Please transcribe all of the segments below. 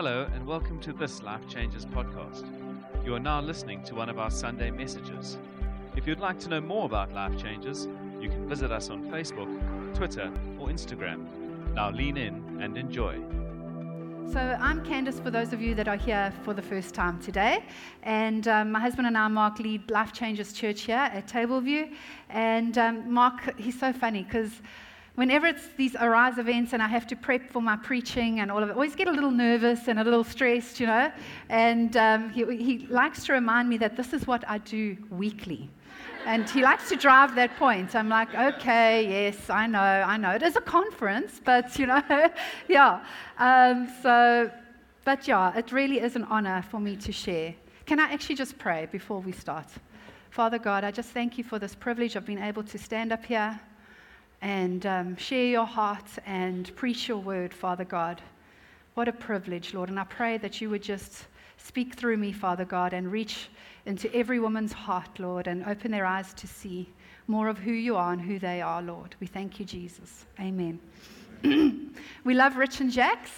Hello, and welcome to this Life Changes podcast. You are now listening to one of our Sunday messages. If you'd like to know more about Life Changes, you can visit us on Facebook, Twitter, or Instagram. Now lean in and enjoy. So, I'm Candice for those of you that are here for the first time today. And um, my husband and I, Mark, lead Life Changes Church here at Tableview. And um, Mark, he's so funny because whenever it's these Arise events and I have to prep for my preaching and all of it, I always get a little nervous and a little stressed, you know. And um, he, he likes to remind me that this is what I do weekly. And he likes to drive that point. I'm like, okay, yes, I know, I know. It is a conference, but you know, yeah. Um, so, but yeah, it really is an honor for me to share. Can I actually just pray before we start? Father God, I just thank you for this privilege of being able to stand up here and um, share your heart and preach your word, Father God. What a privilege, Lord. And I pray that you would just speak through me, Father God, and reach into every woman's heart, Lord, and open their eyes to see more of who you are and who they are, Lord. We thank you, Jesus. Amen. we love Rich and Jax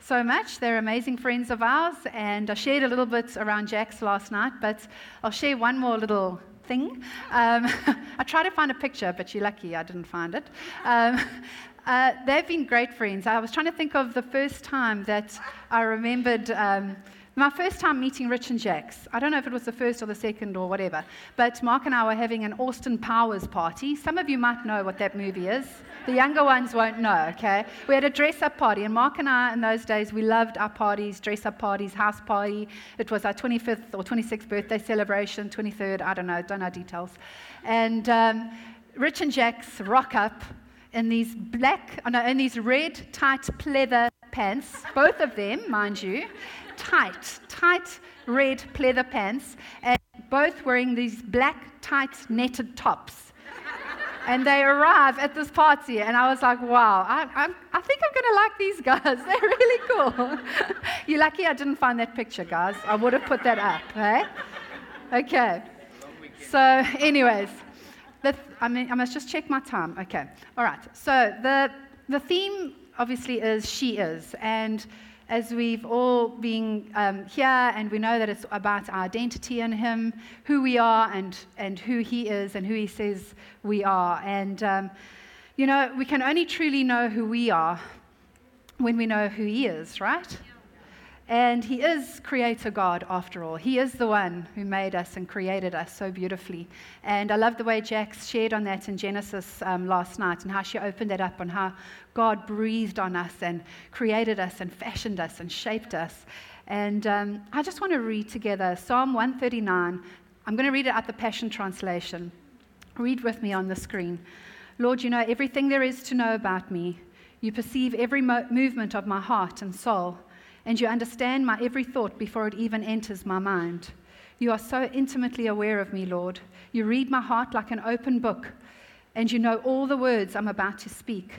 so much. They're amazing friends of ours, and I shared a little bit around Jax last night, but I'll share one more little thing. Um, I tried to find a picture, but you're lucky I didn't find it. Um, uh, they've been great friends. I was trying to think of the first time that I remembered. Um, my first time meeting Rich and Jax, I don't know if it was the first or the second or whatever, but Mark and I were having an Austin Powers party. Some of you might know what that movie is. The younger ones won't know, okay? We had a dress up party, and Mark and I, in those days, we loved our parties, dress up parties, house party. It was our 25th or 26th birthday celebration, 23rd, I don't know, don't know details. And um, Rich and Jax rock up in these black, oh no, in these red, tight pleather pants, both of them, mind you tight, tight red pleather pants, and both wearing these black, tight netted tops. and they arrive at this party, and I was like, wow, I, I'm, I think I'm going to like these guys. They're really cool. You're lucky I didn't find that picture, guys. I would have put that up, eh? Okay. So, anyways, the, I, mean, I must just check my time. Okay. All right. So, the, the theme obviously is She Is. And as we've all been um, here and we know that it's about our identity in Him, who we are and, and who He is and who He says we are. And, um, you know, we can only truly know who we are when we know who He is, right? And He is Creator God after all. He is the one who made us and created us so beautifully. And I love the way Jax shared on that in Genesis um, last night and how she opened it up on how God breathed on us and created us and fashioned us and shaped us. And um, I just want to read together Psalm 139. I'm going to read it at the Passion Translation. Read with me on the screen. Lord, you know everything there is to know about me. You perceive every mo- movement of my heart and soul and you understand my every thought before it even enters my mind. You are so intimately aware of me, Lord. You read my heart like an open book, and you know all the words I'm about to speak.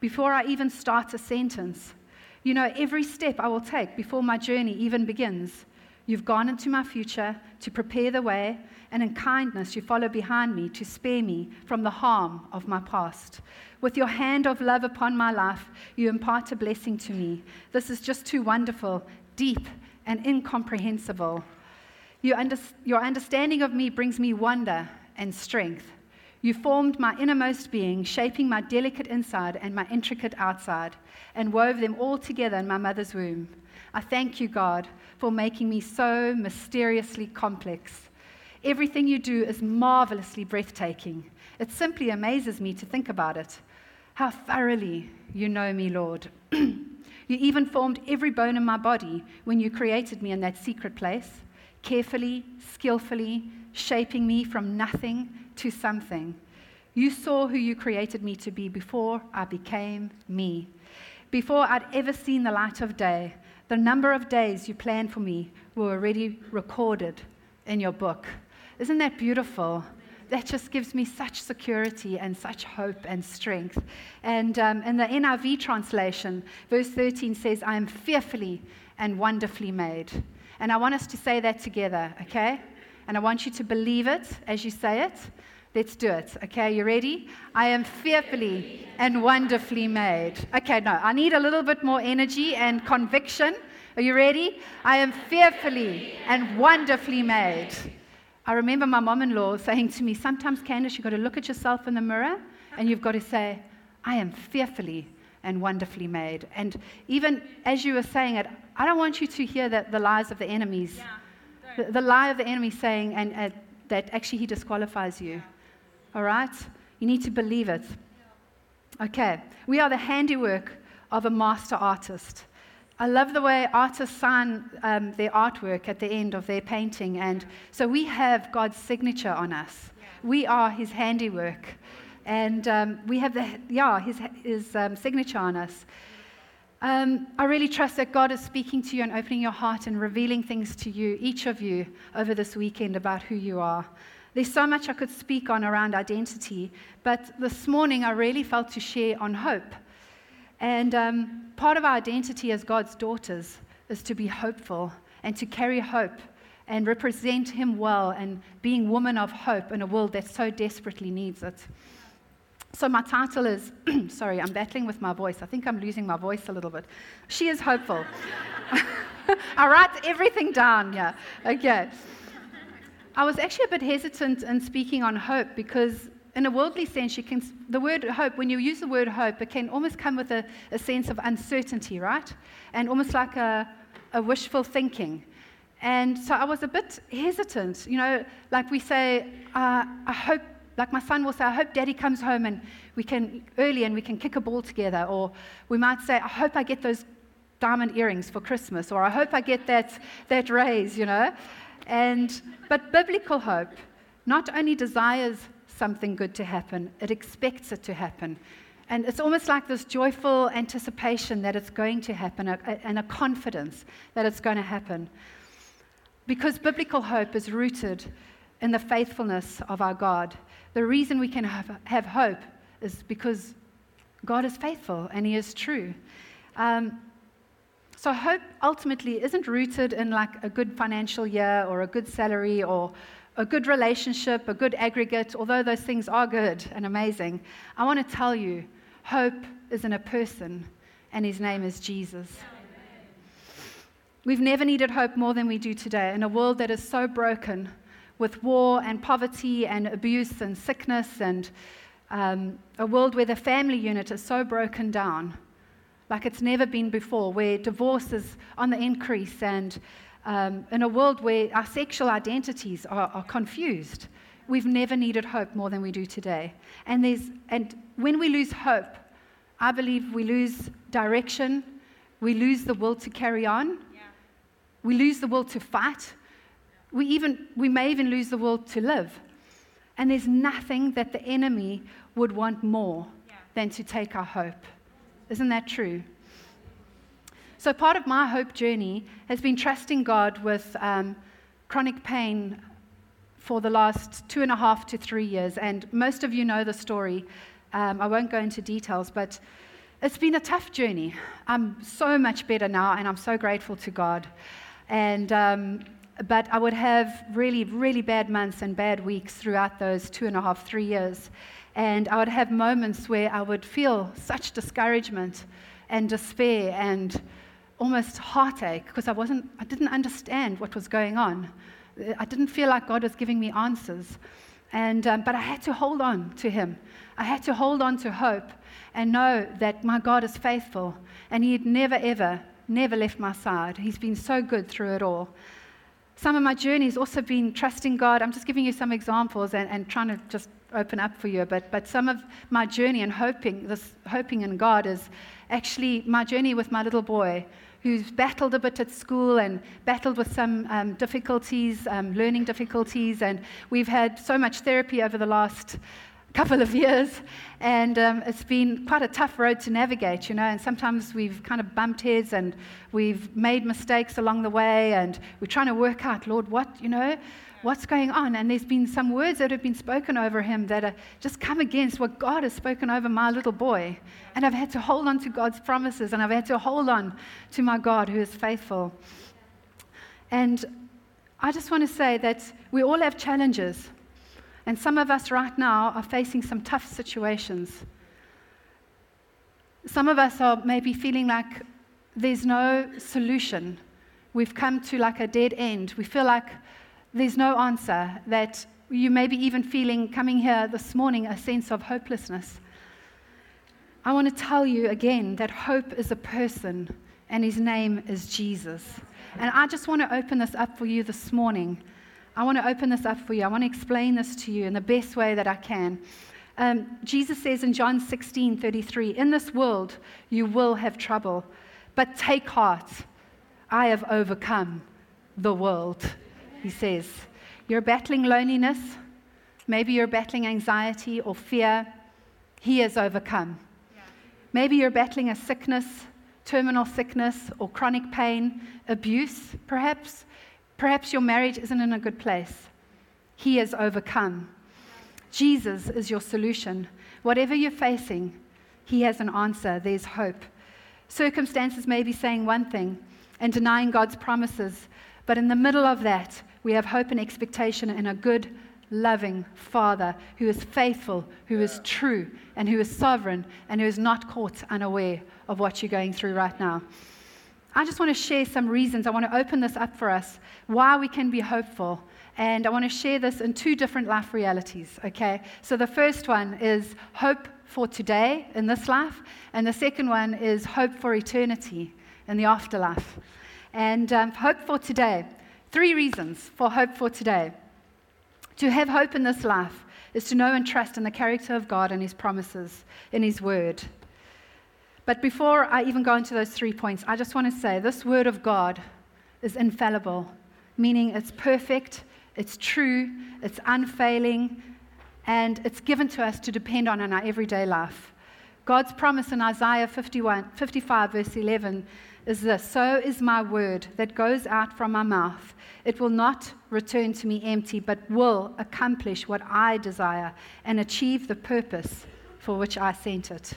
Before I even start a sentence, you know every step I will take before my journey even begins. You've gone into my future to prepare the way, and in kindness you follow behind me to spare me from the harm of my past. With your hand of love upon my life, you impart a blessing to me. This is just too wonderful, deep, and incomprehensible. Your, under- your understanding of me brings me wonder and strength. You formed my innermost being, shaping my delicate inside and my intricate outside, and wove them all together in my mother's womb. I thank you, God, for making me so mysteriously complex. Everything you do is marvelously breathtaking. It simply amazes me to think about it. How thoroughly you know me, Lord. you even formed every bone in my body when you created me in that secret place, carefully, skillfully, shaping me from nothing to something. You saw who you created me to be before I became me. Before I'd ever seen the light of day, the number of days you planned for me were already recorded in your book. Isn't that beautiful? That just gives me such security and such hope and strength. And um, in the NIV translation, verse 13 says, I am fearfully and wonderfully made. And I want us to say that together, okay? And I want you to believe it as you say it. Let's do it. Okay, you ready? I am fearfully and wonderfully made. Okay, no, I need a little bit more energy and conviction Are you ready? I am fearfully and wonderfully made. I remember my mom in law saying to me, Sometimes, Candace, you've got to look at yourself in the mirror and you've got to say, I am fearfully and wonderfully made. And even as you were saying it, I don't want you to hear that the lies of the enemies, yeah, the, the, lie of the enemy saying and, uh, that actually he disqualifies you. All right? You need to believe it. Okay, we are the handiwork of a master artist. I love the way artists sign um, their artwork at the end of their painting. And so we have God's signature on us. We are his handiwork. And um, we have the, yeah, his, his um, signature on us. Um, I really trust that God is speaking to you and opening your heart and revealing things to you, each of you, over this weekend about who you are. There's so much I could speak on around identity, but this morning I really felt to share on hope. And um, part of our identity as God's daughters is to be hopeful and to carry hope and represent Him well and being women of hope in a world that so desperately needs it. So, my title is sorry, I'm battling with my voice. I think I'm losing my voice a little bit. She is hopeful. I write everything down, yeah. Okay. I was actually a bit hesitant in speaking on hope because, in a worldly sense, you can, the word hope, when you use the word hope, it can almost come with a, a sense of uncertainty, right? And almost like a, a wishful thinking. And so I was a bit hesitant. You know, like we say, uh, I hope like my son will say, I hope daddy comes home and we can early and we can kick a ball together. Or we might say, I hope I get those diamond earrings for Christmas. Or I hope I get that, that raise, you know. And, but biblical hope not only desires something good to happen, it expects it to happen. And it's almost like this joyful anticipation that it's going to happen and a confidence that it's going to happen. Because biblical hope is rooted in the faithfulness of our God. The reason we can have, hope is because God is faithful and He is true. Um, so, hope ultimately isn't rooted in like a good financial year or a good salary or a good relationship, a good aggregate, although those things are good and amazing. I want to tell you, hope is in a person, and his name is Jesus. We've never needed hope more than we do today in a world that is so broken with war and poverty and abuse and sickness and um, a world where the family unit is so broken down like it's never been before, where divorce is on the increase, and um, in a world where our sexual identities are, are, confused. We've never needed hope more than we do today. And, there's, and when we lose hope, I believe we lose direction, we lose the will to carry on, yeah. we lose the will to fight, we, even, we may even lose the will to live. And there's nothing that the enemy would want more yeah. than to take our hope. Isn't that true? So, part of my hope journey has been trusting God with um, chronic pain for the last two and a half to three years. And most of you know the story. Um, I won't go into details, but it's been a tough journey. I'm so much better now, and I'm so grateful to God. And um, but I would have really, really bad months and bad weeks throughout those two and a half, three years. And I would have moments where I would feel such discouragement and despair and almost heartache because I, wasn't, I didn't understand what was going on. I didn't feel like God was giving me answers. And, um, but I had to hold on to Him. I had to hold on to hope and know that my God is faithful and He had never, ever, never left my side. He's been so good through it all some of my journey has also been trusting God. I'm just giving you some examples and, and trying to just open up for you a bit. But some of my journey and hoping, this hoping in God is actually my journey with my little boy who's battled a bit at school and battled with some um, difficulties, um, learning difficulties. And we've had so much therapy over the last couple of years, and um, it's been quite a tough road to navigate, you know. And sometimes we've kind of bumped heads and we've made mistakes along the way, and we're trying to work out, Lord, what, you know, what's going on? And there's been some words that have been spoken over him that are just come against what God has spoken over my little boy. And I've had to hold on to God's promises, and I've had to hold on to my God who is faithful. And I just want to say that we all have challenges. And some of us right now are facing some tough situations. Some of us are maybe feeling like there's no solution. We've come to like a dead end. We feel like there's no answer, that you may be even feeling coming here this morning a sense of hopelessness. I want to tell you again that hope is a person and his name is Jesus. And I just want to open this up for you this morning. I want to open this up for you. I want to explain this to you in the best way that I can. Um, Jesus says in John 16 33, In this world you will have trouble, but take heart. I have overcome the world, he says. You're battling loneliness. Maybe you're battling anxiety or fear. He has overcome. Maybe you're battling a sickness, terminal sickness, or chronic pain, abuse, perhaps. Perhaps your marriage isn't in a good place. He has overcome. Jesus is your solution. Whatever you're facing, He has an answer. There's hope. Circumstances may be saying one thing and denying God's promises, but in the middle of that, we have hope and expectation in a good, loving Father who is faithful, who is true, and who is sovereign, and who is not caught unaware of what you're going through right now. I just want to share some reasons. I want to open this up for us why we can be hopeful. And I want to share this in two different life realities, okay? So the first one is hope for today in this life, and the second one is hope for eternity in the afterlife. And um, hope for today. Three reasons for hope for today. To have hope in this life is to know and trust in the character of God and His promises in His Word. But before I even go into those three points, I just want to say this Word of God is infallible, meaning it's perfect, it's true, it's unfailing, and it's given to us to depend on in our everyday life. God's promise in Isaiah 51, 55, verse 11 is this So is my word that goes out from my mouth. It will not return to me empty, but will accomplish what I desire and achieve the purpose for which I sent it.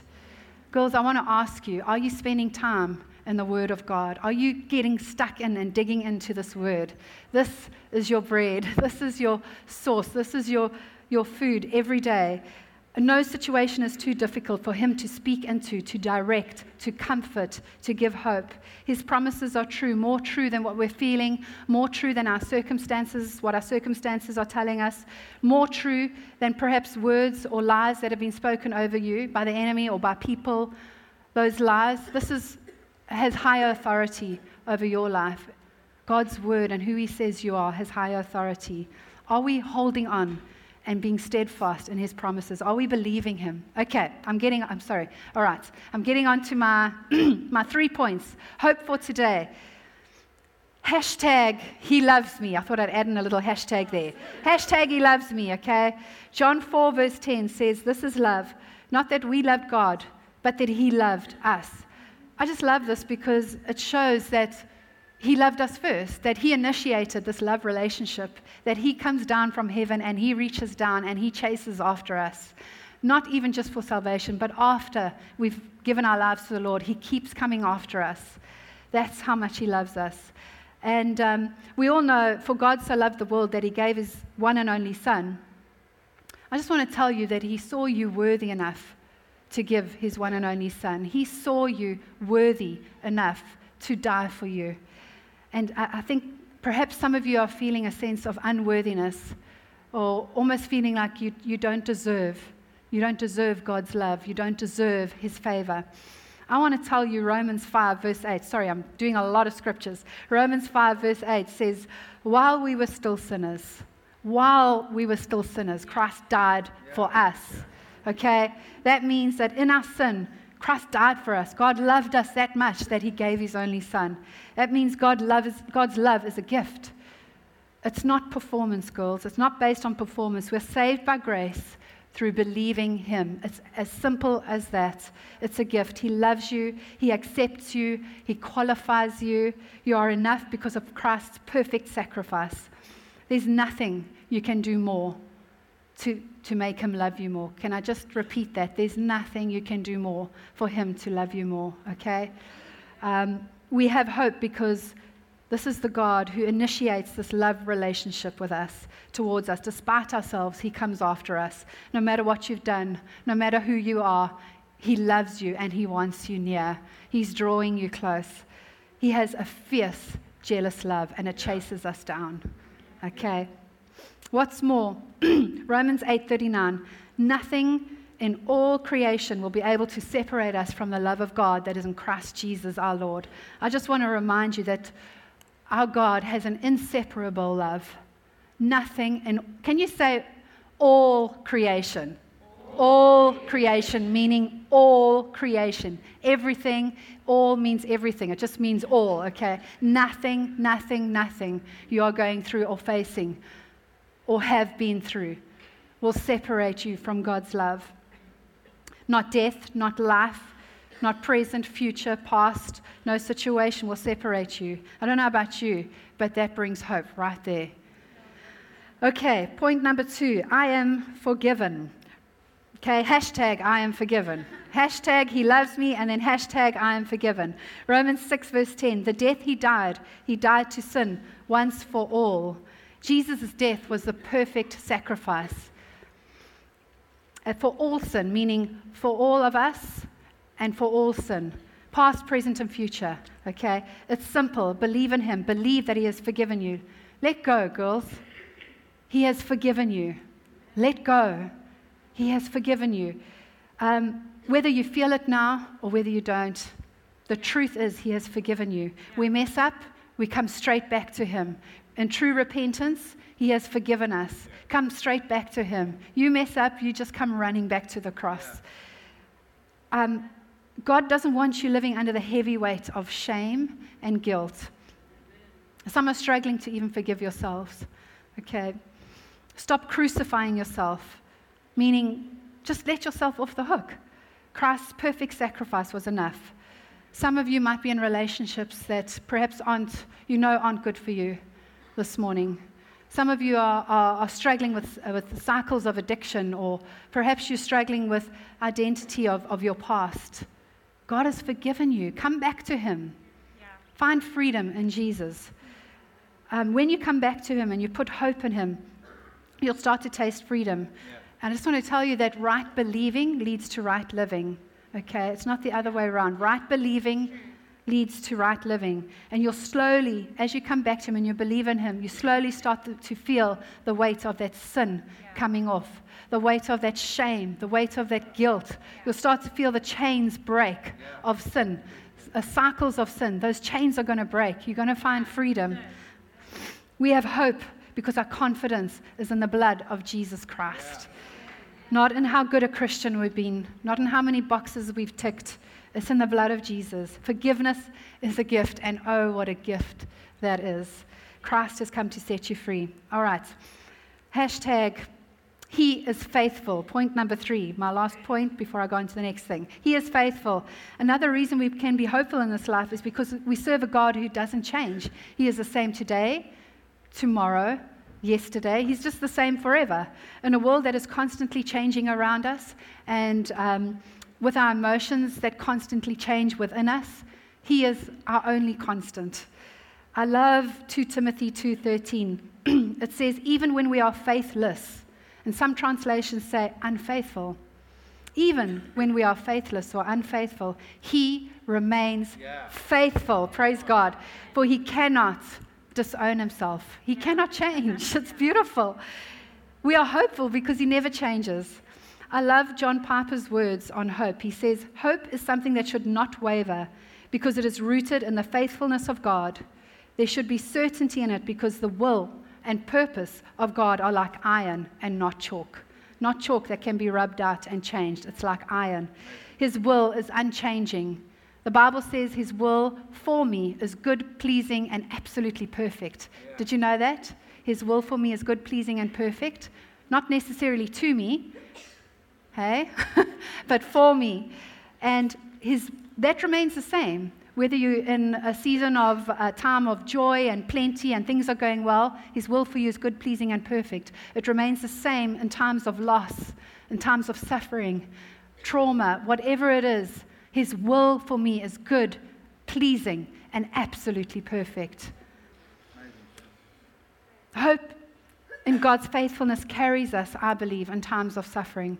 Girls, I want to ask you are you spending time in the Word of God? Are you getting stuck in and digging into this Word? This is your bread, this is your source, this is your, your food every day. No situation is too difficult for him to speak into, to direct, to comfort, to give hope. His promises are true, more true than what we're feeling, more true than our circumstances, what our circumstances are telling us, more true than perhaps words or lies that have been spoken over you by the enemy or by people. Those lies, this is, has higher authority over your life. God's word and who he says you are has higher authority. Are we holding on? And being steadfast in his promises? Are we believing him? Okay, I'm getting, I'm sorry. All right, I'm getting on to my, my three points. Hope for today. Hashtag he loves me. I thought I'd add in a little hashtag there. Hashtag he loves me, okay? John 4, verse 10 says, This is love. Not that we loved God, but that he loved us. I just love this because it shows that he loved us first, that He initiated this love relationship, that He comes down from heaven and He reaches down and He chases after us. Not even just for salvation, but after we've given our lives to the Lord, He keeps coming after us. That's how much He loves us. And um, we all know, for God so loved the world that He gave His one and only Son. I just want to tell you that He saw you worthy enough to give His one and only Son. He saw you worthy enough to die for you. And I, I think perhaps some of you are feeling a sense of unworthiness or almost feeling like you, you don't deserve. You don't deserve God's love. You don't deserve His favor. I want to tell you Romans 5, verse 8. Sorry, I'm doing a lot of scriptures. Romans 5, verse 8 says, While we were still sinners, while we were still sinners, Christ died for us. Okay? That means that in our sin, Christ died for us. God loved us that much that he gave his only son. That means God loves, God's love is a gift. It's not performance, girls. It's not based on performance. We're saved by grace through believing him. It's as simple as that. It's a gift. He loves you, he accepts you, he qualifies you. You are enough because of Christ's perfect sacrifice. There's nothing you can do more to, to make him love you more. Can I just repeat that? There's nothing you can do more for him to love you more, okay? Um, we have hope because this is the God who initiates this love relationship with us, towards us. Despite ourselves, he comes after us. No matter what you've done, no matter who you are, He loves you and He wants you near. He's drawing you close. He has a fierce, jealous love and it chases us down. Okay. What's more, Romans 8:39, nothing in all creation will be able to separate us from the love of God that is in Christ Jesus our Lord. I just want to remind you that our God has an inseparable love. Nothing in Can you say all creation? All creation, meaning all creation. Everything, all means everything. It just means all, okay? Nothing, nothing, nothing you are going through or facing or have been through will separate you from God's love. Not death, not life, not present, future, past. No situation will separate you. I don't know about you, but that brings hope right there. Okay, point number two I am forgiven. Okay, hashtag I am forgiven. Hashtag he loves me, and then hashtag I am forgiven. Romans 6, verse 10 the death he died, he died to sin once for all. Jesus' death was the perfect sacrifice uh, for all sin, meaning for all of us and for all sin, past, present, and future. Okay? It's simple. Believe in him, believe that he has forgiven you. Let go, girls. He has forgiven you. Let go. He has forgiven you. Um, whether you feel it now or whether you don't, the truth is He has forgiven you. We mess up, we come straight back to Him. In true repentance, He has forgiven us. Come straight back to Him. You mess up, you just come running back to the cross. Um, God doesn't want you living under the heavy weight of shame and guilt. Some are struggling to even forgive yourselves. Okay? Stop crucifying yourself meaning just let yourself off the hook. Christ's perfect sacrifice was enough. Some of you might be in relationships that perhaps aren't, you know, aren't good for you this morning. Some of you are, are, are struggling with, uh, with cycles of addiction, or perhaps you're struggling with identity of, of your past. God has forgiven you. Come back to Him. Yeah. Find freedom in Jesus. Um, when you come back to Him and you put hope in Him, you'll start to taste freedom. Yeah. And I just want to tell you that right believing leads to right living. Okay? It's not the other way around. Right believing leads to right living. And you'll slowly, as you come back to Him and you believe in Him, you slowly start to feel the weight of that sin coming off, the weight of that shame, the weight of that guilt. You'll start to feel the chains break of sin, uh, cycles of sin. Those chains are going to break. You're going to find freedom. We have hope because our confidence is in the blood of Jesus Christ not in how good a Christian we've been, not in how many boxes we've ticked. It's in the blood of Jesus. Forgiveness is a gift, and oh, what a gift that is. Christ has come to set you free. All right. Hashtag he is faithful. Point number three, my last point before I go into the next thing. He is faithful. Another reason we can be hopeful in this life is because we serve a God who doesn't change. He is the same today, tomorrow, yesterday. He's just the same forever. In a world that is constantly changing around us and um, with our emotions that constantly change within us, He is our only constant. I love 2 Timothy 2:13. it says even when we are faithless, and some translations say unfaithful, even when we are faithless or unfaithful, he remains yeah. faithful. Praise God. For he cannot disown himself. He cannot change. It's beautiful. We are hopeful because he never changes. I love John Piper's words on hope. He says, Hope is something that should not waver because it is rooted in the faithfulness of God. There should be certainty in it because the will and purpose of God are like iron and not chalk. Not chalk that can be rubbed out and changed. It's like iron. His will is unchanging. The Bible says his will for me is good, pleasing, and absolutely perfect. Yeah. Did you know that? His will for me is good, pleasing, and perfect. Not necessarily to me, hey, but for me. And his, that remains the same. Whether you're in a season of a time of joy and plenty and things are going well, His will for you is good, pleasing, and perfect. It remains the same in times of loss, in times of suffering, trauma, whatever it is. His will for me is good, pleasing, and absolutely perfect. Hope in God's faithfulness carries us, I believe, in times of suffering.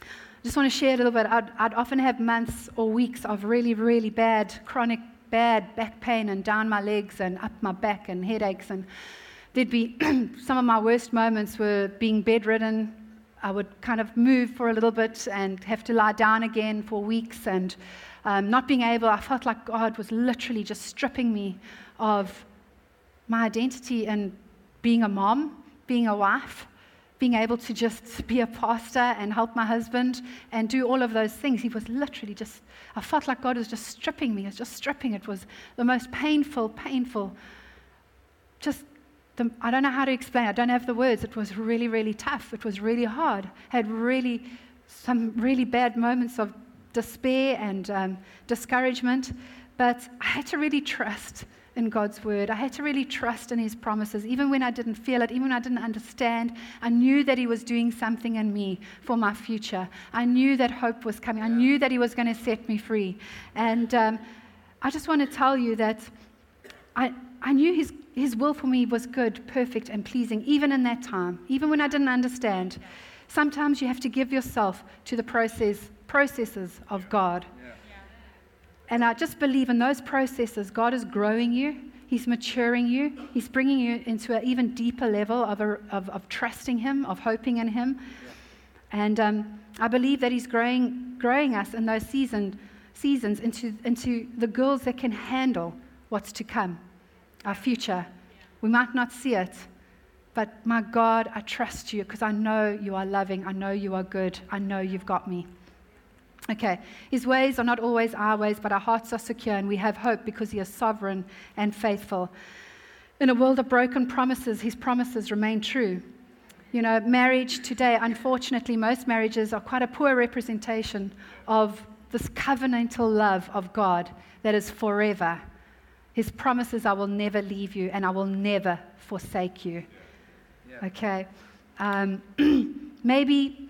I just want to share a little bit. I'd, I'd often have months or weeks of really, really bad, chronic, bad back pain and down my legs and up my back and headaches. And there'd be some of my worst moments were being bedridden. I would kind of move for a little bit and have to lie down again for weeks and um, not being able. I felt like God was literally just stripping me of my identity and being a mom, being a wife being able to just be a pastor and help my husband and do all of those things. He was literally just, I felt like God was just stripping me. He was just stripping. It was the most painful, painful, just, the, I don't know how to explain. I don't have the words. It was really, really tough. It was really hard. I had really, some really bad moments of despair and um, discouragement. But I had to really trust in God's word. I had to really trust in his promises, even when I didn't feel it, even when I didn't understand. I knew that he was doing something in me for my future. I knew that hope was coming. I knew that he was going to set me free. And um, I just want to tell you that I, I knew his, his will for me was good, perfect, and pleasing, even in that time, even when I didn't understand. Sometimes you have to give yourself to the process, processes of God. And I just believe in those processes, God is growing you, He's maturing you, He's bringing you into an even deeper level of, a, of, of, trusting Him, of hoping in Him. Yeah. And um, I believe that He's growing, growing us in those season, seasons into, into the girls that can handle what's to come, our future. We might not see it, but my God, I trust you because I know you are loving. I know you are good. I know you've got me. Okay, his ways are not always our ways, but our hearts are secure and we have hope because he is sovereign and faithful. In a world of broken promises, his promises remain true. You know, marriage today, unfortunately, most marriages are quite a poor representation of this covenantal love of God that is forever. His promises, I will never leave you and I will never forsake you. Yeah. Okay. Um, maybe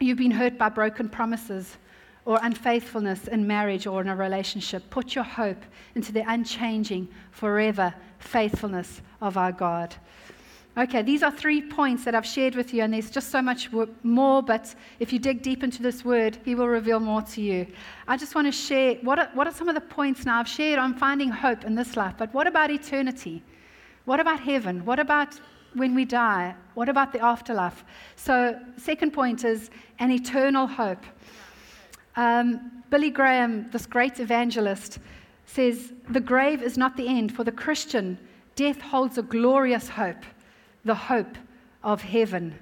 you've been hurt by broken promises or unfaithfulness in marriage or in a relationship. Put your hope into the unchanging, forever faithfulness of our God. Okay, these are three points that I've shared with you, and there's just so much more, but if you dig deep into this word, He will reveal more to you. I just want to share what are, what are some of the points now I've shared on finding hope in this life, but what about eternity? What about heaven? What about when we die? What about the afterlife? So, second point is an eternal hope. Um, Billy Graham, this great evangelist, says the grave is not the end. For the Christian, death holds a glorious hope, the hope of heaven.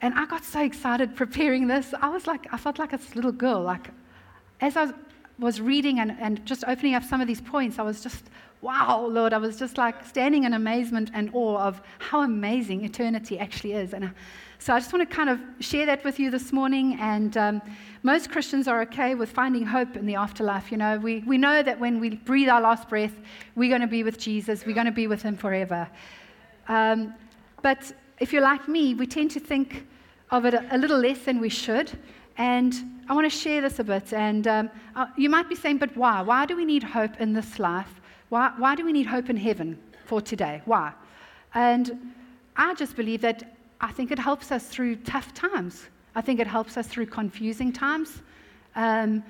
And I got so excited preparing this. I was like, I felt like a little girl. Like, as I was reading and, and just opening up some of these points, I was just, wow, Lord. I was just like standing in amazement and awe of how amazing eternity actually is. And so I just want to kind of share that with you this morning. And um, most Christians are okay with finding hope in the afterlife. You know, we, we know that when we breathe our last breath, we're going to be with Jesus, we're going to be with Him forever. Um, but if you're like me, we tend to think of it a, a little less than we should. And I want to share this a bit. And um, uh, you might be saying, but why? Why do we need hope in this life? Why, why do we need hope in heaven for today? Why? And I just believe that I think it helps us through tough times. I think it helps us through confusing times, um,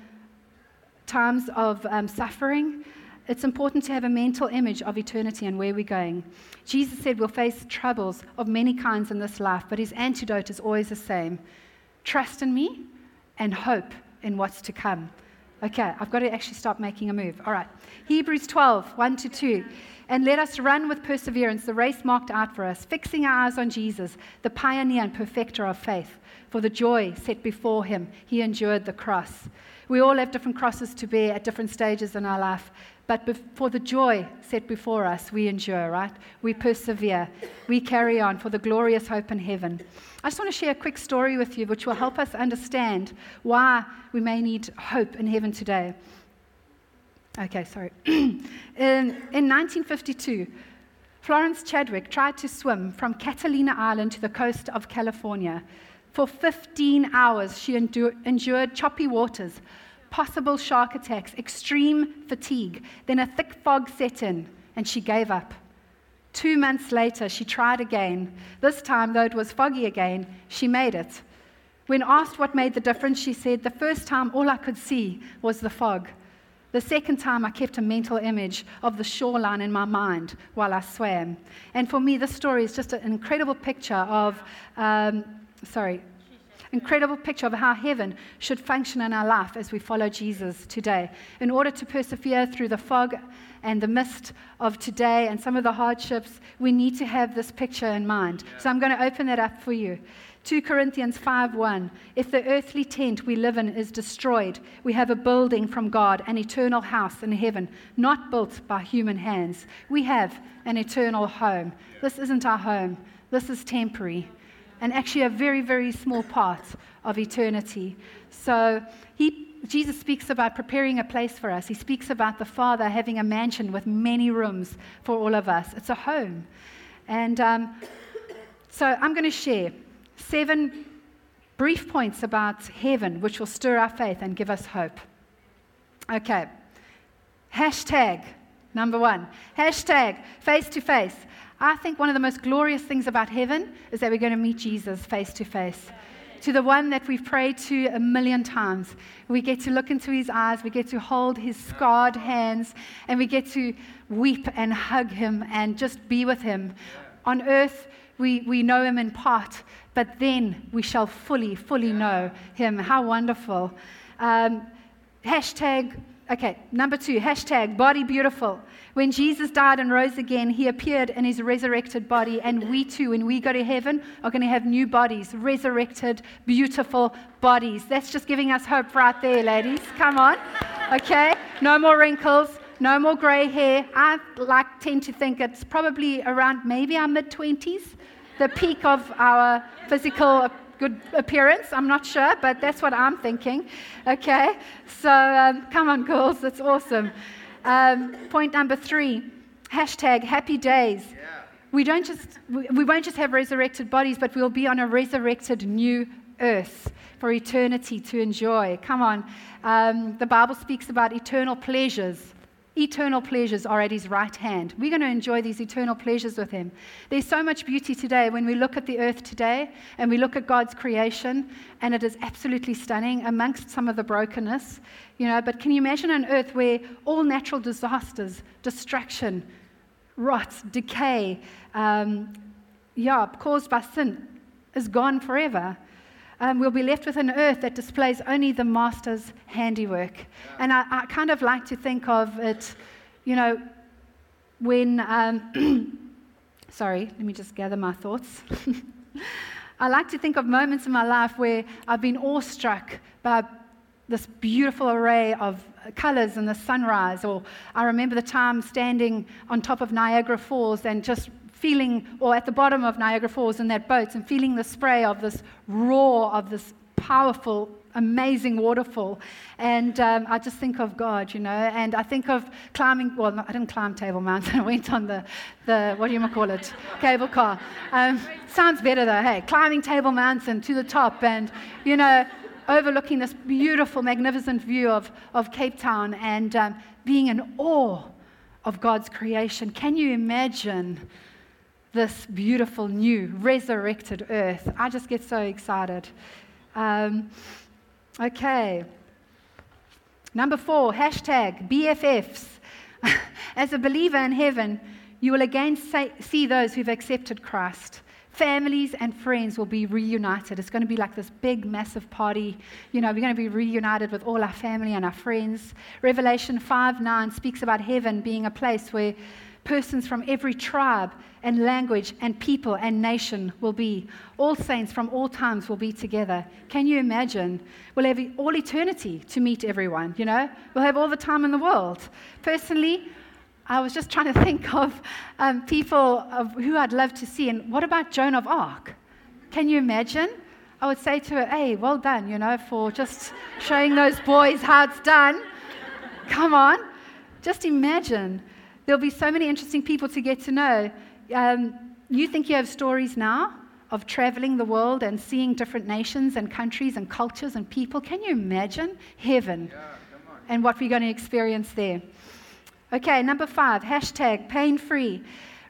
times of um, suffering. It's important to have a mental image of eternity and where we're going. Jesus said we'll face troubles of many kinds in this life, but his antidote is always the same trust in me and hope in what's to come. Okay, I've got to actually stop making a move. All right. Hebrews 12, 1 to 2. And let us run with perseverance the race marked out for us, fixing our eyes on Jesus, the pioneer and perfecter of faith. For the joy set before him, he endured the cross. We all have different crosses to bear at different stages in our life, but for the joy set before us, we endure, right? We persevere. We carry on for the glorious hope in heaven. I just want to share a quick story with you, which will help us understand why we may need hope in heaven today. Okay, sorry. in, in 1952, Florence Chadwick tried to swim from Catalina Island to the coast of California. For 15 hours, she endured, endured choppy waters, possible shark attacks, extreme fatigue. Then a thick fog set in, and she gave up. Two months later, she tried again. This time, though it was foggy again, she made it. When asked what made the difference, she said, The first time all I could see was the fog. The second time, I kept a mental image of the shoreline in my mind while I swam. And for me, this story is just an incredible picture of, um, sorry, incredible picture of how heaven should function in our life as we follow Jesus today. In order to persevere through the fog and the mist of today and some of the hardships, we need to have this picture in mind. So I'm going to open that up for you. 2 Corinthians 5:1 If the earthly tent we live in is destroyed we have a building from God an eternal house in heaven not built by human hands. We have an eternal home. This isn't our home. This is temporary and actually a very very small part of eternity so he Jesus speaks about preparing a place for us he speaks about the father having a mansion with many rooms for all of us it's a home and um, so I'm going to share seven brief points about heaven which will stir our faith and give us hope. Okay. Hashtag number one. Hashtag face to face. I think one of the most glorious things about heaven is that we're going to meet Jesus face to face. To the one that we've prayed to a million times. We get to look into his eyes, we get to hold his scarred hands, and we get to weep and hug him and just be with him. On earth, we, we know him in part, but then we shall fully, fully know him. How wonderful. Um, hashtag, okay, number two, hashtag body beautiful. When Jesus died and rose again, he appeared in his resurrected body, and we too, when we go to heaven, are going to have new bodies, resurrected, beautiful bodies. That's just giving us hope right there, ladies. Come on. Okay? No more wrinkles, no more gray hair. I like tend to think it's probably around maybe our mid 20s the peak of our physical good appearance. I'm not sure, but that's what I'm thinking. Okay? So um, come on, girls, that's awesome. Um, point number three hashtag happy days. Yeah. We, don't just, we, we won't just have resurrected bodies, but we'll be on a resurrected new earth for eternity to enjoy. Come on. Um, the Bible speaks about eternal pleasures eternal pleasures are at his right hand. We're going to enjoy these eternal pleasures with him. There's so much beauty today when we look at the earth today and we look at God's creation, and it is absolutely stunning amongst some of the brokenness. You know, but can you imagine an earth where all natural disasters, destruction, rot, decay, um, yeah, caused by sin is gone forever? Um, we'll be left with an earth that displays only the master's handiwork. Yeah. And I, I, kind of like to think of it, you know, when, um, sorry, let me just gather my thoughts. I like to think of moments in my life where I've been awestruck by this beautiful array of colors in the sunrise. Or I remember the time standing on top of Niagara Falls and just feeling, or at the bottom of Niagara Falls in that boat, and feeling the spray of this roar of this powerful, amazing waterfall. And um, I just think of God, you know, and I think of climbing, well, I didn't climb Table Mountain, I went on the, the what do you call it, cable car. Um, sounds better though, hey, climbing Table Mountain to the top and, you know, overlooking this beautiful, magnificent view of, of Cape Town and um, being in awe of God's creation. Can you imagine this beautiful new resurrected earth. I just get so excited. Um, okay. Number four, hashtag BFFs. As a believer in heaven, you will again say, see those who've accepted Christ. Families and friends will be reunited. It's going to be like this big, massive party. You know, we're going to be reunited with all our family and our friends. Revelation 5 9 speaks about heaven being a place where persons from every tribe and language and people and nation will be. All saints from all times will be together. Can you imagine? We'll have all eternity to meet everyone, you know? We'll have all the time in the world. Personally, I was just trying to think of um, people of who I'd love to see. And what about Joan of Arc? Can you imagine? I would say to her, hey, well done, you know, for just showing those boys how it's done. Come on. Just imagine There'll be so many interesting people to get to know. Um, you think you have stories now of traveling the world and seeing different nations and countries and cultures and people. Can you imagine heaven yeah, and what we're going to experience there? Okay, number five, hashtag pain free.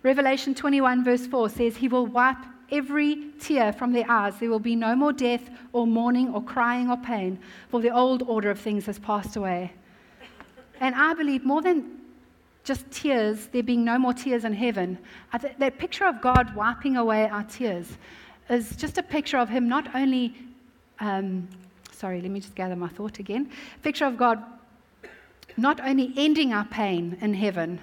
Revelation 21, verse 4 says, He will wipe every tear from their eyes. There will be no more death, or mourning, or crying, or pain, for the old order of things has passed away. And I believe more than just tears, there being no more tears in heaven, that picture of God wiping away our tears is just a picture of Him not only, um, sorry, let me just gather my thought again. Picture of God not only ending our pain in heaven,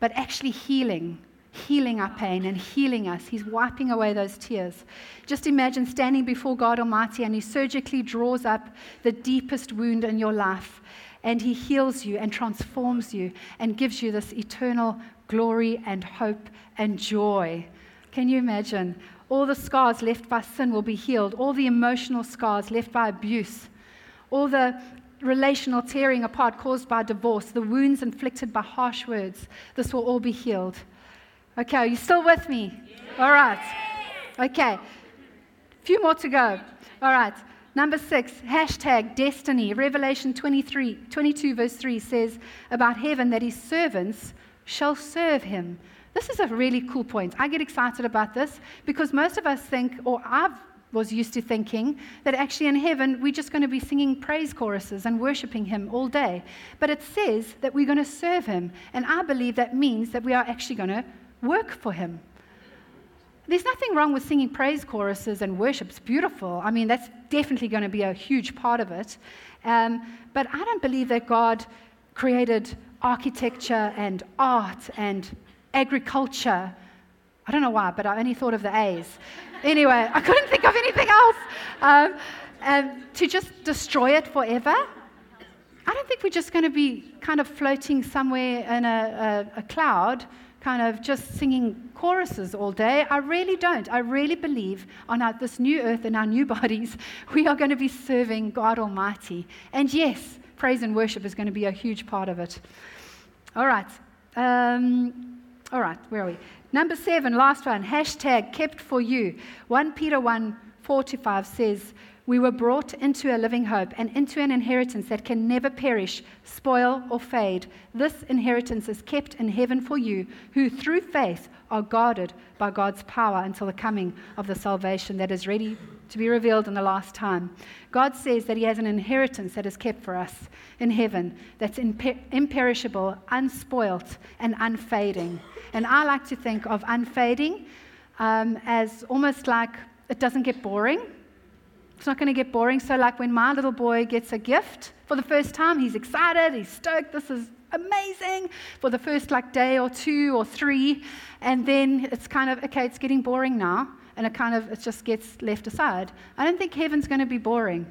but actually healing, healing our pain and healing us. He's wiping away those tears. Just imagine standing before God Almighty and He surgically draws up the deepest wound in your life and He heals you and transforms you and gives you this eternal glory and hope and joy. Can you imagine? All the scars left by sin will be healed, all the emotional scars left by abuse, all the relational tearing apart caused by divorce, the wounds inflicted by harsh words. This will all be healed. Okay, are you still with me? All right. Okay. A few more to go. All right. Number six, hashtag destiny. Revelation 23, 22, verse 3 says about heaven that his servants shall serve him. This is a really cool point. I get excited about this because most of us think, or I was used to thinking, that actually in heaven we're just going to be singing praise choruses and worshiping him all day. But it says that we're going to serve him. And I believe that means that we are actually going to work for him. There's nothing wrong with singing praise choruses and worship. It's beautiful. I mean, that's definitely going to be a huge part of it. Um, but I don't believe that God created architecture and art and agriculture. I don't know why, but I only thought of the A's. Anyway, I couldn't think of anything else. Um, um, to just destroy it forever. I don't think we're just going to be kind of floating somewhere in a, a, a cloud kind of just singing choruses all day. I really don't. I really believe on our, this new earth and our new bodies, we are going to be serving God Almighty. And yes, praise and worship is going to be a huge part of it. All right. Um, all right, where are we? Number seven, last one, hashtag kept for you. 1 Peter 1 4 to 5 says, we were brought into a living hope and into an inheritance that can never perish, spoil, or fade. This inheritance is kept in heaven for you, who through faith are guarded by God's power until the coming of the salvation that is ready to be revealed in the last time. God says that He has an inheritance that is kept for us in heaven that's imper- imperishable, unspoilt, and unfading. And I like to think of unfading um, as almost like it doesn't get boring it's not going to get boring. So, like when my little boy gets a gift for the first time, he's excited, he's stoked, this is amazing for the first like day or two or three. And then it's kind of, okay, it's getting boring now. And it kind of, it just gets left aside. I don't think heaven's going to be boring.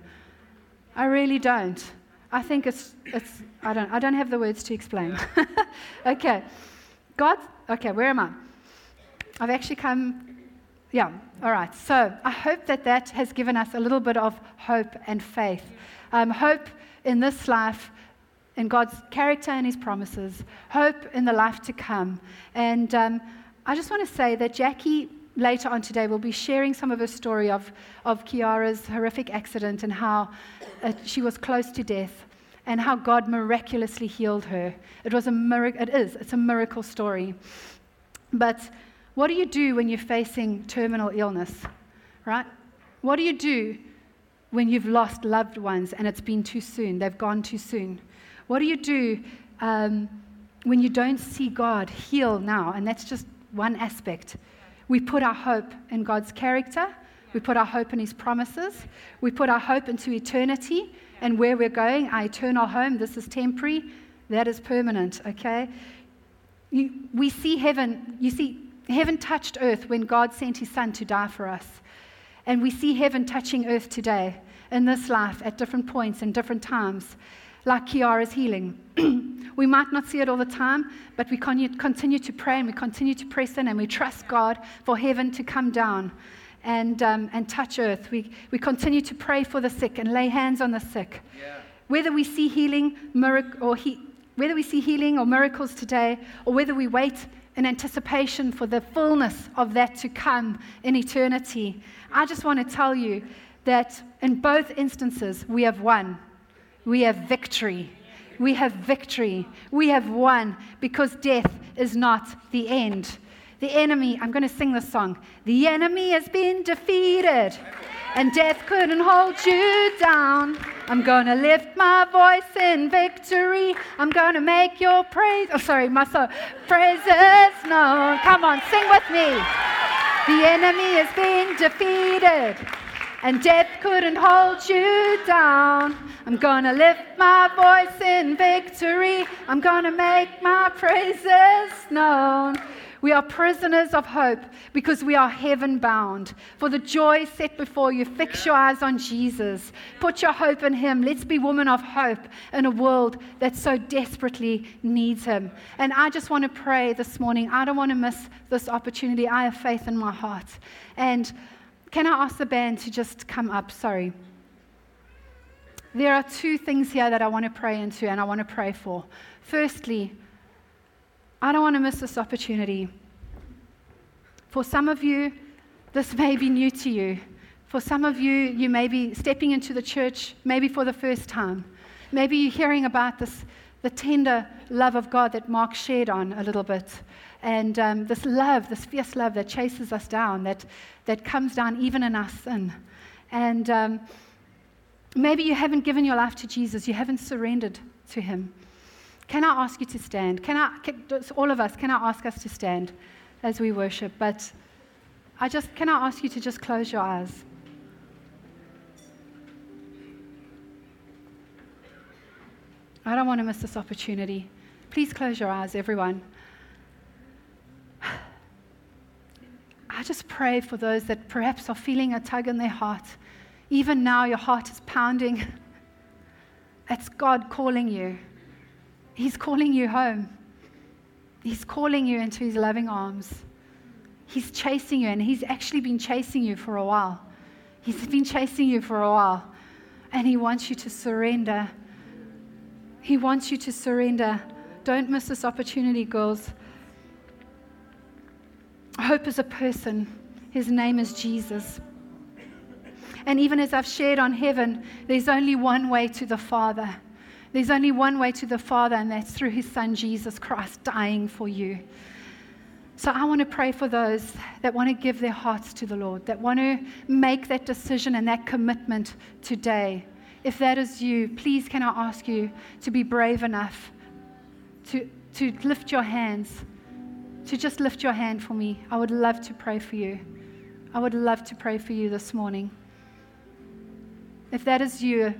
I really don't. I think it's, it's I, don't, I don't have the words to explain. okay. God, okay, where am I? I've actually come yeah, all right. So I hope that that has given us a little bit of hope and faith. Um, hope in this life, in God's character and His promises, hope in the life to come. And um, I just want to say that Jackie later on today will be sharing some of her story of, of Kiara's horrific accident and how uh, she was close to death and how God miraculously healed her. It was a miracle, it is, it's a miracle story. But what do you do when you're facing terminal illness, right? What do you do when you've lost loved ones and it's been too soon, they've gone too soon? What do you do um, when you don't see God heal now? And that's just one aspect. We put our hope in God's character, we put our hope in His promises, we put our hope into eternity and where we're going, our eternal home. This is temporary, that is permanent, okay? You, we see heaven, you see, Heaven touched earth when God sent his son to die for us. And we see heaven touching earth today in this life at different points and different times, like Kiara's healing. we might not see it all the time, but we continue to pray and we continue to press in and we trust God for heaven to come down and, um, and touch earth. We, we continue to pray for the sick and lay hands on the sick. Yeah. Whether we see healing, miracle, or he, whether we see healing or miracles today, or whether we wait in anticipation for the fullness of that to come in eternity. I just want to tell you that in both instances, we have won. We have victory. We have victory. We have won because death is not the end. The enemy, I'm going to sing this song. The enemy has been defeated, and death couldn't hold you down. I'm going to lift my voice in victory. I'm going to make your praise, oh, sorry, my soul, praises known. Come on, sing with me. The enemy has been defeated and death couldn't hold you down. I'm gonna lift my voice in victory. I'm gonna make my praises known. We are prisoners of hope because we are heaven bound. For the joy set before you, fix your eyes on Jesus. Put your hope in Him. Let's be women of hope in a world that so desperately needs Him. And I just want to pray this morning. I don't want to miss this opportunity. I have faith in my heart. And can I ask the band to just come up? Sorry. There are two things here that I want to pray into and I want to pray for. Firstly, I don't want to miss this opportunity. For some of you, this may be new to you. For some of you, you may be stepping into the church maybe for the first time. Maybe you're hearing about this, the tender love of God that Mark shared on a little bit. And um, this love, this fierce love that chases us down, that, that comes down even in our sin. And um, maybe you haven't given your life to Jesus, you haven't surrendered to Him. Can I ask you to stand? Can I, can, all of us, can I ask us to stand as we worship? But I just, can I ask you to just close your eyes? I don't want to miss this opportunity. Please close your eyes, everyone. I just pray for those that perhaps are feeling a tug in their heart. Even now, your heart is pounding. It's God calling you. He's calling you home. He's calling you into His loving arms. He's chasing you, and He's actually been chasing you for a while. He's been chasing you for a while, and He wants you to surrender. He wants you to surrender. Don't miss this opportunity, girls. Hope is a person. His name is Jesus. And even as I've shared on heaven, there's only one way to the Father. There's only one way to the Father, and that's through His Son, Jesus Christ, dying for you. So I want to pray for those that want to give their hearts to the Lord, that want to make that decision and that commitment today. If that is you, please can I ask you to be brave enough to, to lift your hands to just lift your hand for me. I would love to pray for you. I would love to pray for you this morning. If that is you,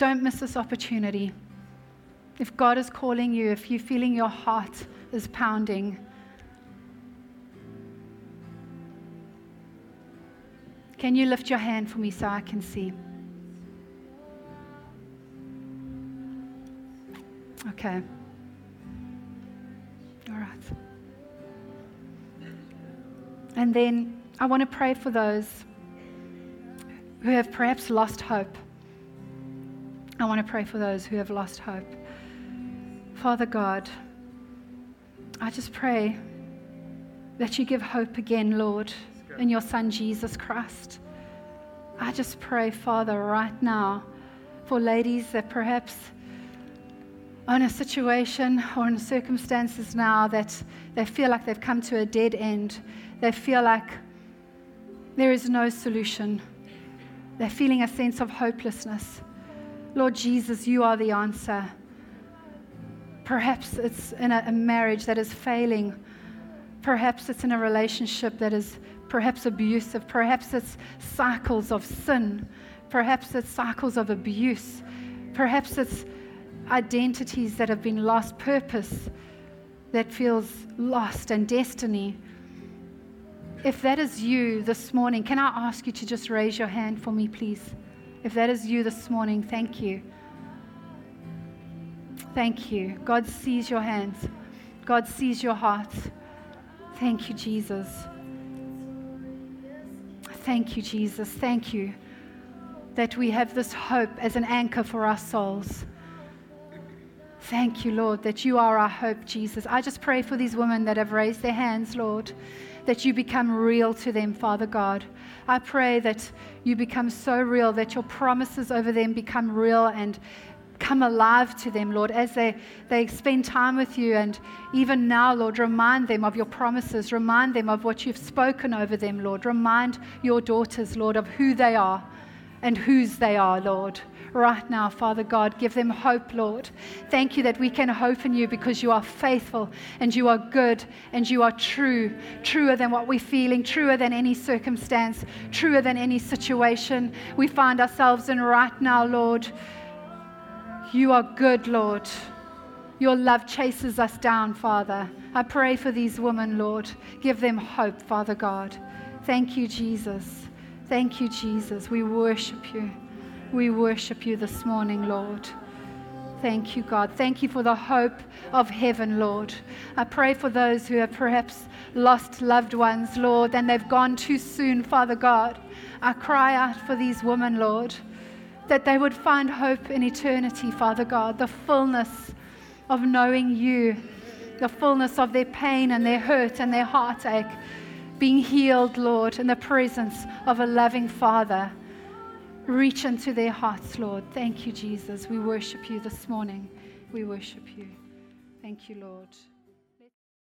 don't miss this opportunity. If God is calling you, if you're feeling your heart is pounding, can you lift your hand for me so I can see? Okay. All right. And then I want to pray for those who have perhaps lost hope. I want to pray for those who have lost hope. Father God, I just pray that you give hope again, Lord, in your Son Jesus Christ. I just pray, Father, right now for ladies that perhaps are in a situation or in circumstances now that they feel like they've come to a dead end they feel like there is no solution. They're feeling a sense of hopelessness. Lord Jesus, you are the answer. Perhaps it's in a, marriage that is failing. Perhaps it's in a relationship that is perhaps abusive. Perhaps it's cycles of sin. Perhaps it's cycles of abuse. Perhaps it's identities that have been lost, purpose that feels lost, and destiny. If that is you this morning, can I ask you to just raise your hand for me, please? If that is you this morning, thank you. Thank you. God sees your hands, God sees your heart. Thank you, Jesus. Thank you, Jesus. Thank you that we have this hope as an anchor for our souls. Thank you, Lord, that you are our hope, Jesus. I just pray for these women that have raised their hands, Lord that you become real to them, Father God. I pray that you become so real that your promises over them become real and come alive to them, Lord, as they, they spend time with you. And even now, Lord, remind them of your promises. Remind them of what you've spoken over them, Lord. Remind your daughters, Lord, of who they are and whose they are, Lord. Right now, Father God, give them hope, Lord. Thank you that we can hope in you because you are faithful and you are good and you are true, truer than what we're feeling, truer than any circumstance, truer than any situation we find ourselves in right now, Lord. You are good, Lord. Your love chases us down, Father. I pray for these women, Lord. Give them hope, Father God. Thank you, Jesus. Thank you, Jesus. We worship you. We worship you this morning, Lord. Thank you, God. Thank you for the hope of heaven, Lord. I pray for those who have perhaps lost loved ones, Lord, and they've gone too soon, Father God. I cry out for these women, Lord, that they would find hope in eternity, Father God, the fullness of knowing you, the fullness of their pain and their hurt and their heartache, being healed, Lord, in the presence of a loving Father. Reach into their hearts, Lord. Thank you, Jesus. We worship you this morning. We worship you. Thank you, Lord.